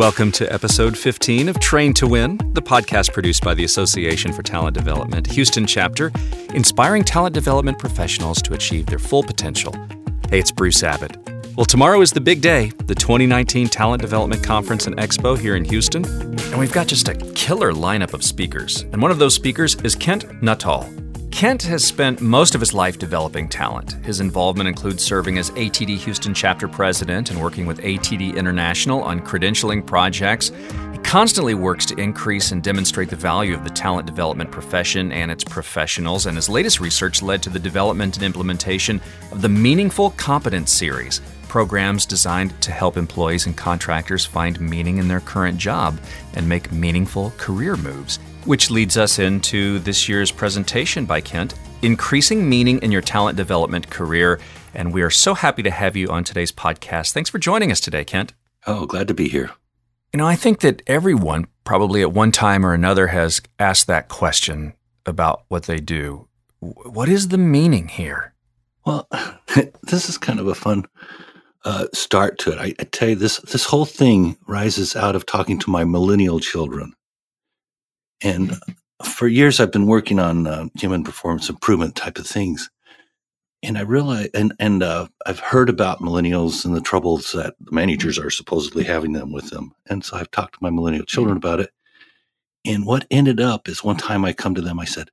Welcome to episode 15 of Train to Win, the podcast produced by the Association for Talent Development, Houston chapter, inspiring talent development professionals to achieve their full potential. Hey, it's Bruce Abbott. Well, tomorrow is the big day, the 2019 Talent Development Conference and Expo here in Houston, and we've got just a killer lineup of speakers. And one of those speakers is Kent Nuttall. Kent has spent most of his life developing talent. His involvement includes serving as ATD Houston chapter president and working with ATD International on credentialing projects. He constantly works to increase and demonstrate the value of the talent development profession and its professionals, and his latest research led to the development and implementation of the Meaningful Competence Series, programs designed to help employees and contractors find meaning in their current job and make meaningful career moves. Which leads us into this year's presentation by Kent Increasing Meaning in Your Talent Development Career. And we are so happy to have you on today's podcast. Thanks for joining us today, Kent. Oh, glad to be here. You know, I think that everyone probably at one time or another has asked that question about what they do. What is the meaning here? Well, this is kind of a fun uh, start to it. I, I tell you, this this whole thing rises out of talking to my millennial children. And for years, I've been working on uh, human performance improvement type of things. And I realize, and, and uh, I've heard about millennials and the troubles that managers are supposedly having them with them. And so I've talked to my millennial children about it. And what ended up is one time I come to them, I said,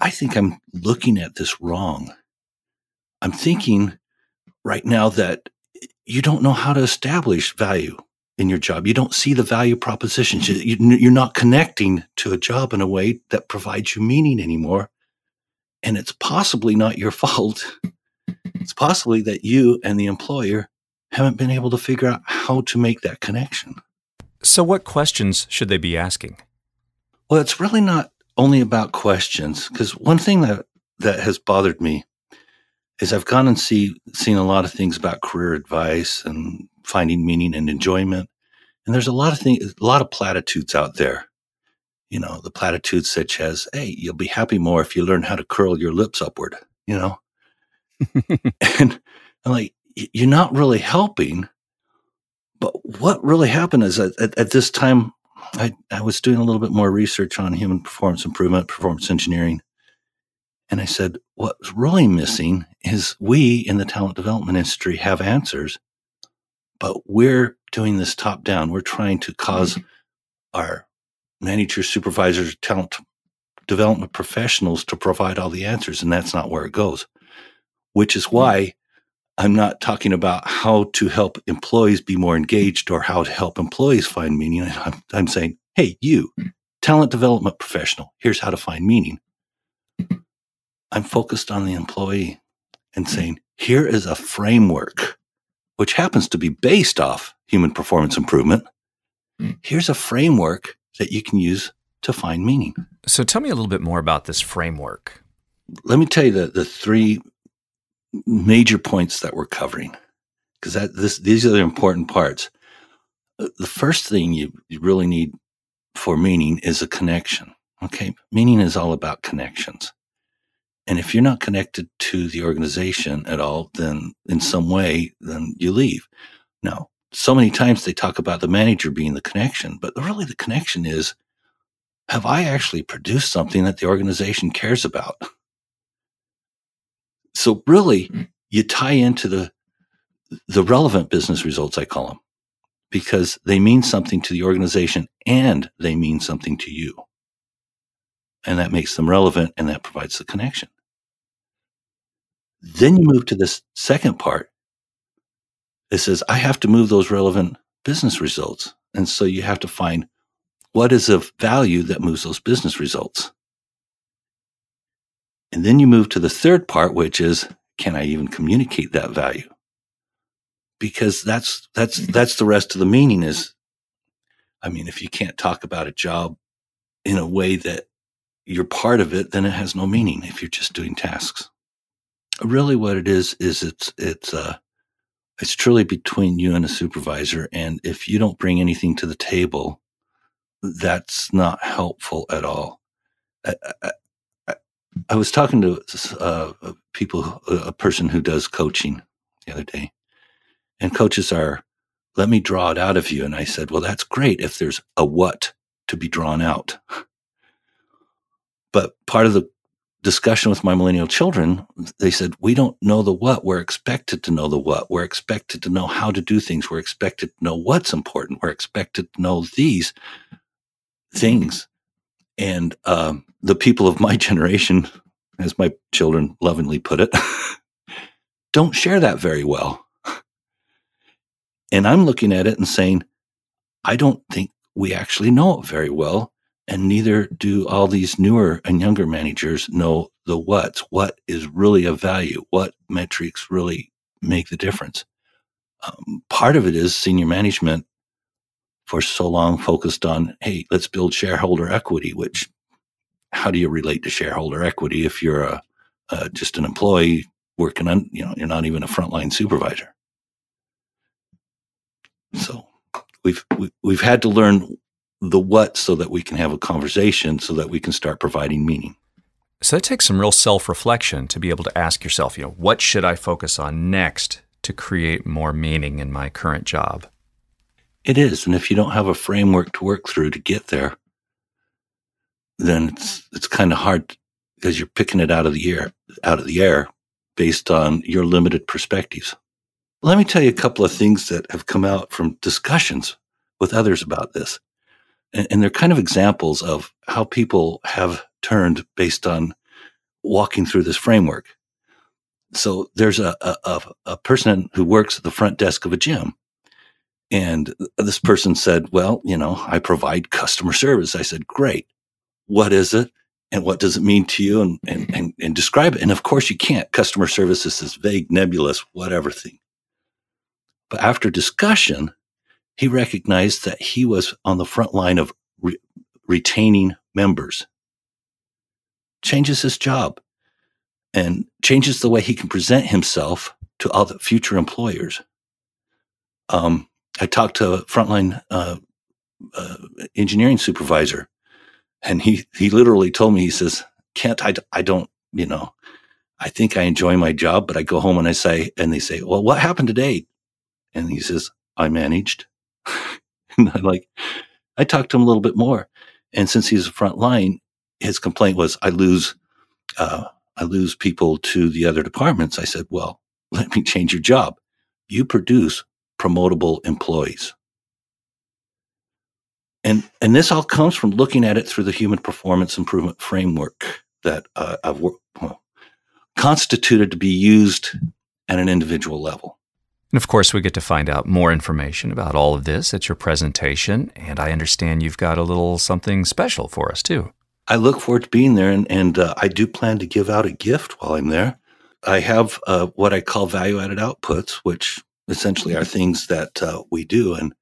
I think I'm looking at this wrong. I'm thinking right now that you don't know how to establish value in your job. You don't see the value propositions. You, are not connecting to a job in a way that provides you meaning anymore. And it's possibly not your fault. It's possibly that you and the employer haven't been able to figure out how to make that connection. So, what questions should they be asking? Well, it's really not only about questions, because one thing that, that has bothered me is I've gone and see seen a lot of things about career advice and finding meaning and enjoyment. And there's a lot of things, a lot of platitudes out there. You know, the platitudes such as, "Hey, you'll be happy more if you learn how to curl your lips upward." You know, and I'm like, you're not really helping. But what really happened is at, at, at this time, I, I was doing a little bit more research on human performance improvement, performance engineering. And I said, what's really missing is we in the talent development industry have answers, but we're doing this top down. We're trying to because mm-hmm. our managers, supervisors, talent development professionals to provide all the answers. And that's not where it goes, which is mm-hmm. why I'm not talking about how to help employees be more engaged or how to help employees find meaning. I'm, I'm saying, hey, you, mm. talent development professional, here's how to find meaning. I'm focused on the employee and saying, here is a framework, which happens to be based off human performance improvement. Hmm. Here's a framework that you can use to find meaning. So tell me a little bit more about this framework. Let me tell you the, the three major points that we're covering, because that this these are the important parts. Uh, the first thing you, you really need for meaning is a connection. Okay. Meaning is all about connections. And if you're not connected to the organization at all, then in some way, then you leave. Now, so many times they talk about the manager being the connection, but really the connection is have I actually produced something that the organization cares about? So really, hmm. you tie into the the relevant business results, I call them, because they mean something to the organization and they mean something to you. And that makes them relevant and that provides the connection. Then you move to this second part. It says, I have to move those relevant business results. And so you have to find what is of value that moves those business results. And then you move to the third part, which is, can I even communicate that value? Because that's, that's, mm-hmm. that's the rest of the meaning is, I mean, if you can't talk about a job in a way that you're part of it, then it has no meaning if you're just doing tasks really what it is is it's it's uh it's truly between you and a supervisor and if you don't bring anything to the table that's not helpful at all i, I, I was talking to uh, people a person who does coaching the other day and coaches are let me draw it out of you. And I said, well, that's great if there's a what to be drawn out. But part of the discussion with my millennial children, they said, we don't know the what. We're expected to know the what. We're expected to know how to do things. We're expected to know what's important. We're expected to know these things. And um, the people of my generation, as my children lovingly put it, don't share that very well. And I'm looking at it and saying, I don't think we actually know it very well. And neither do all these newer and younger managers know the what's, what is really of value, what metrics really make the difference. Um, part of it is senior management for so long focused on, hey, let's build shareholder equity, which how do you relate to shareholder equity if you're a, uh, just an employee working on, you know, you're not even a frontline supervisor. So we've we've had to learn the what so that we can have a conversation so that we can start providing meaning. So that takes some real self-reflection to be able to ask yourself, you know, what should I focus on next to create more meaning in my current job? It is, and if you don't have a framework to work through to get there, then it's it's kind of hard because you're picking it out of the air, out of the air based on your limited perspectives. Let me tell you a couple of things that have come out from discussions with others about this. And, and they're kind of examples of how people have turned based on walking through this framework. So there's a, a, a person who works at the front desk of a gym. And this person said, Well, you know, I provide customer service. I said, Great. What is it? And what does it mean to you? And, and, mm-hmm. and, and describe it. And of course, you can't. Customer service is this vague, nebulous, whatever thing. But after discussion, he recognized that he was on the front line of re- retaining members. Changes his job and changes the way he can present himself to other future employers. Um, I talked to a frontline uh, uh, engineering supervisor, and he he literally told me he says, "Kent, I, I don't you know, I think I enjoy my job, but I go home and I say, and they say, well, what happened today? And he says, I managed. And I like, I talked to him a little bit more. And since he's a front line, his complaint was, I lose, uh, I lose people to the other departments. I said, well, let me change your job. You produce promotable employees. And, and this all comes from looking at it through the human performance improvement framework that uh, I've well, constituted to be used at an individual level. And of course, we get to find out more information about all of this at your presentation. And I understand you've got a little something special for us, too. I look forward to being there, and, and uh, I do plan to give out a gift while I'm there. I have uh, what I call value added outputs, which essentially are things that uh, we do. And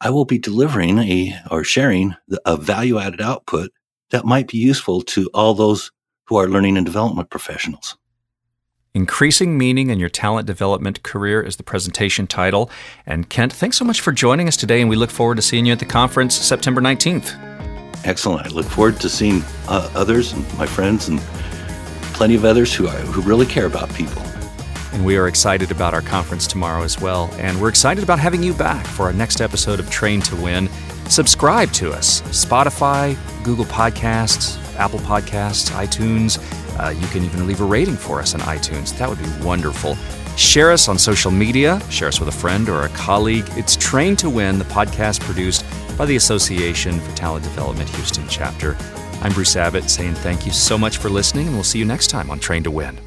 I will be delivering a or sharing a value added output that might be useful to all those who are learning and development professionals. Increasing Meaning in Your Talent Development Career is the presentation title. And Kent, thanks so much for joining us today, and we look forward to seeing you at the conference September 19th. Excellent. I look forward to seeing uh, others and my friends and plenty of others who, are, who really care about people. And we are excited about our conference tomorrow as well. And we're excited about having you back for our next episode of Train to Win. Subscribe to us Spotify, Google Podcasts, Apple Podcasts, iTunes. Uh, you can even leave a rating for us on iTunes. That would be wonderful. Share us on social media, share us with a friend or a colleague. It's Train to Win, the podcast produced by the Association for Talent Development Houston chapter. I'm Bruce Abbott saying thank you so much for listening, and we'll see you next time on Train to Win.